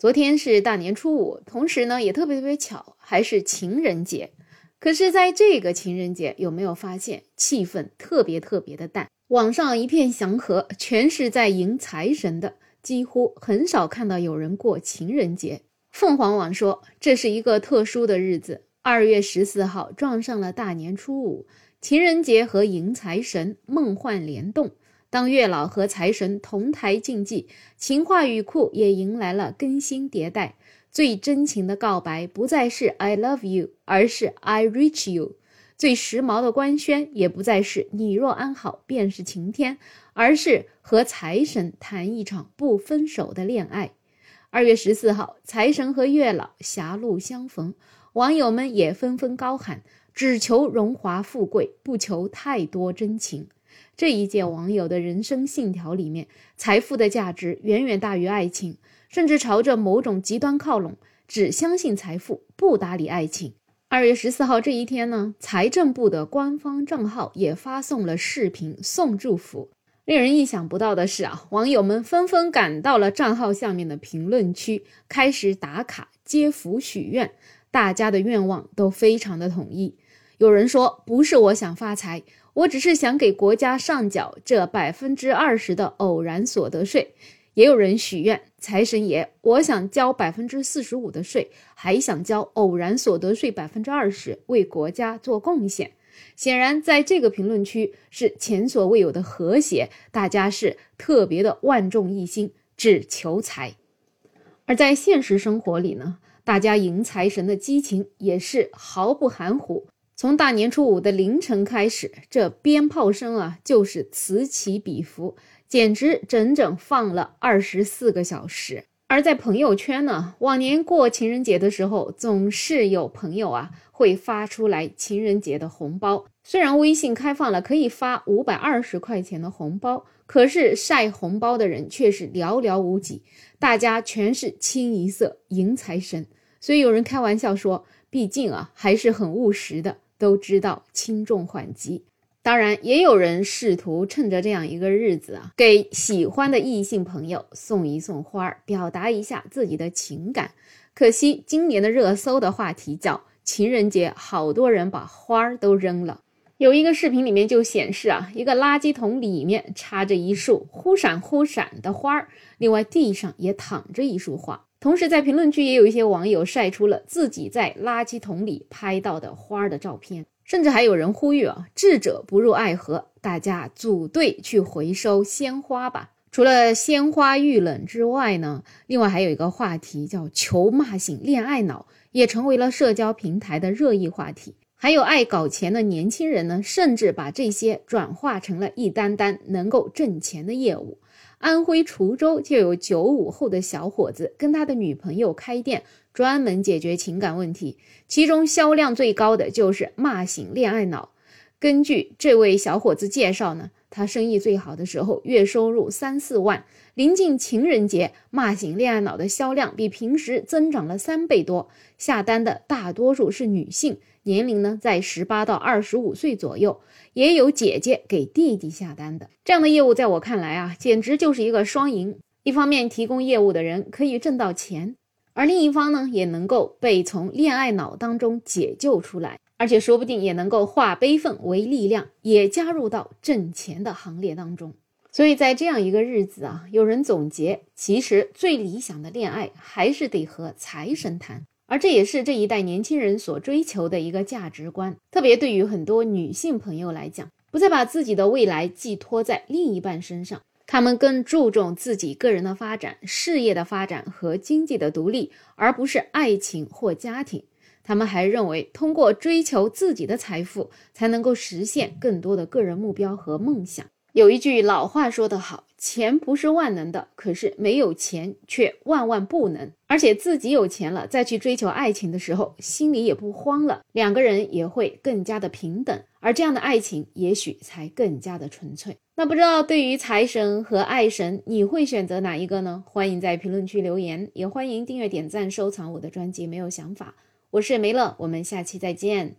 昨天是大年初五，同时呢也特别特别巧，还是情人节。可是，在这个情人节，有没有发现气氛特别特别的淡？网上一片祥和，全是在迎财神的，几乎很少看到有人过情人节。凤凰网说，这是一个特殊的日子，二月十四号撞上了大年初五，情人节和迎财神梦幻联动。当月老和财神同台竞技，情话语库也迎来了更新迭代。最真情的告白不再是 I love you，而是 I reach you。最时髦的官宣也不再是“你若安好，便是晴天”，而是和财神谈一场不分手的恋爱。二月十四号，财神和月老狭路相逢，网友们也纷纷高喊：“只求荣华富贵，不求太多真情。”这一届网友的人生信条里面，财富的价值远远大于爱情，甚至朝着某种极端靠拢，只相信财富，不搭理爱情。二月十四号这一天呢，财政部的官方账号也发送了视频送祝福。令人意想不到的是啊，网友们纷纷赶到了账号下面的评论区，开始打卡接福许愿。大家的愿望都非常的统一。有人说，不是我想发财，我只是想给国家上缴这百分之二十的偶然所得税。也有人许愿，财神爷，我想交百分之四十五的税，还想交偶然所得税百分之二十，为国家做贡献。显然，在这个评论区是前所未有的和谐，大家是特别的万众一心，只求财。而在现实生活里呢，大家迎财神的激情也是毫不含糊。从大年初五的凌晨开始，这鞭炮声啊，就是此起彼伏。简直整整放了二十四个小时。而在朋友圈呢，往年过情人节的时候，总是有朋友啊会发出来情人节的红包。虽然微信开放了可以发五百二十块钱的红包，可是晒红包的人却是寥寥无几，大家全是清一色迎财神。所以有人开玩笑说，毕竟啊还是很务实的，都知道轻重缓急。当然，也有人试图趁着这样一个日子啊，给喜欢的异性朋友送一送花儿，表达一下自己的情感。可惜今年的热搜的话题叫情人节，好多人把花儿都扔了。有一个视频里面就显示啊，一个垃圾桶里面插着一束忽闪忽闪的花儿，另外地上也躺着一束花。同时，在评论区也有一些网友晒出了自己在垃圾桶里拍到的花的照片。甚至还有人呼吁啊，智者不入爱河，大家组队去回收鲜花吧。除了鲜花遇冷之外呢，另外还有一个话题叫“求骂醒恋爱脑”，也成为了社交平台的热议话题。还有爱搞钱的年轻人呢，甚至把这些转化成了一单单能够挣钱的业务。安徽滁州就有九五后的小伙子跟他的女朋友开店。专门解决情感问题，其中销量最高的就是骂醒恋爱脑。根据这位小伙子介绍呢，他生意最好的时候月收入三四万。临近情人节，骂醒恋爱脑的销量比平时增长了三倍多。下单的大多数是女性，年龄呢在十八到二十五岁左右，也有姐姐给弟弟下单的。这样的业务在我看来啊，简直就是一个双赢。一方面，提供业务的人可以挣到钱。而另一方呢，也能够被从恋爱脑当中解救出来，而且说不定也能够化悲愤为力量，也加入到挣钱的行列当中。所以在这样一个日子啊，有人总结，其实最理想的恋爱还是得和财神谈，而这也是这一代年轻人所追求的一个价值观。特别对于很多女性朋友来讲，不再把自己的未来寄托在另一半身上。他们更注重自己个人的发展、事业的发展和经济的独立，而不是爱情或家庭。他们还认为，通过追求自己的财富，才能够实现更多的个人目标和梦想。有一句老话说得好。钱不是万能的，可是没有钱却万万不能。而且自己有钱了，再去追求爱情的时候，心里也不慌了，两个人也会更加的平等，而这样的爱情也许才更加的纯粹。那不知道对于财神和爱神，你会选择哪一个呢？欢迎在评论区留言，也欢迎订阅、点赞、收藏我的专辑。没有想法，我是梅乐，我们下期再见。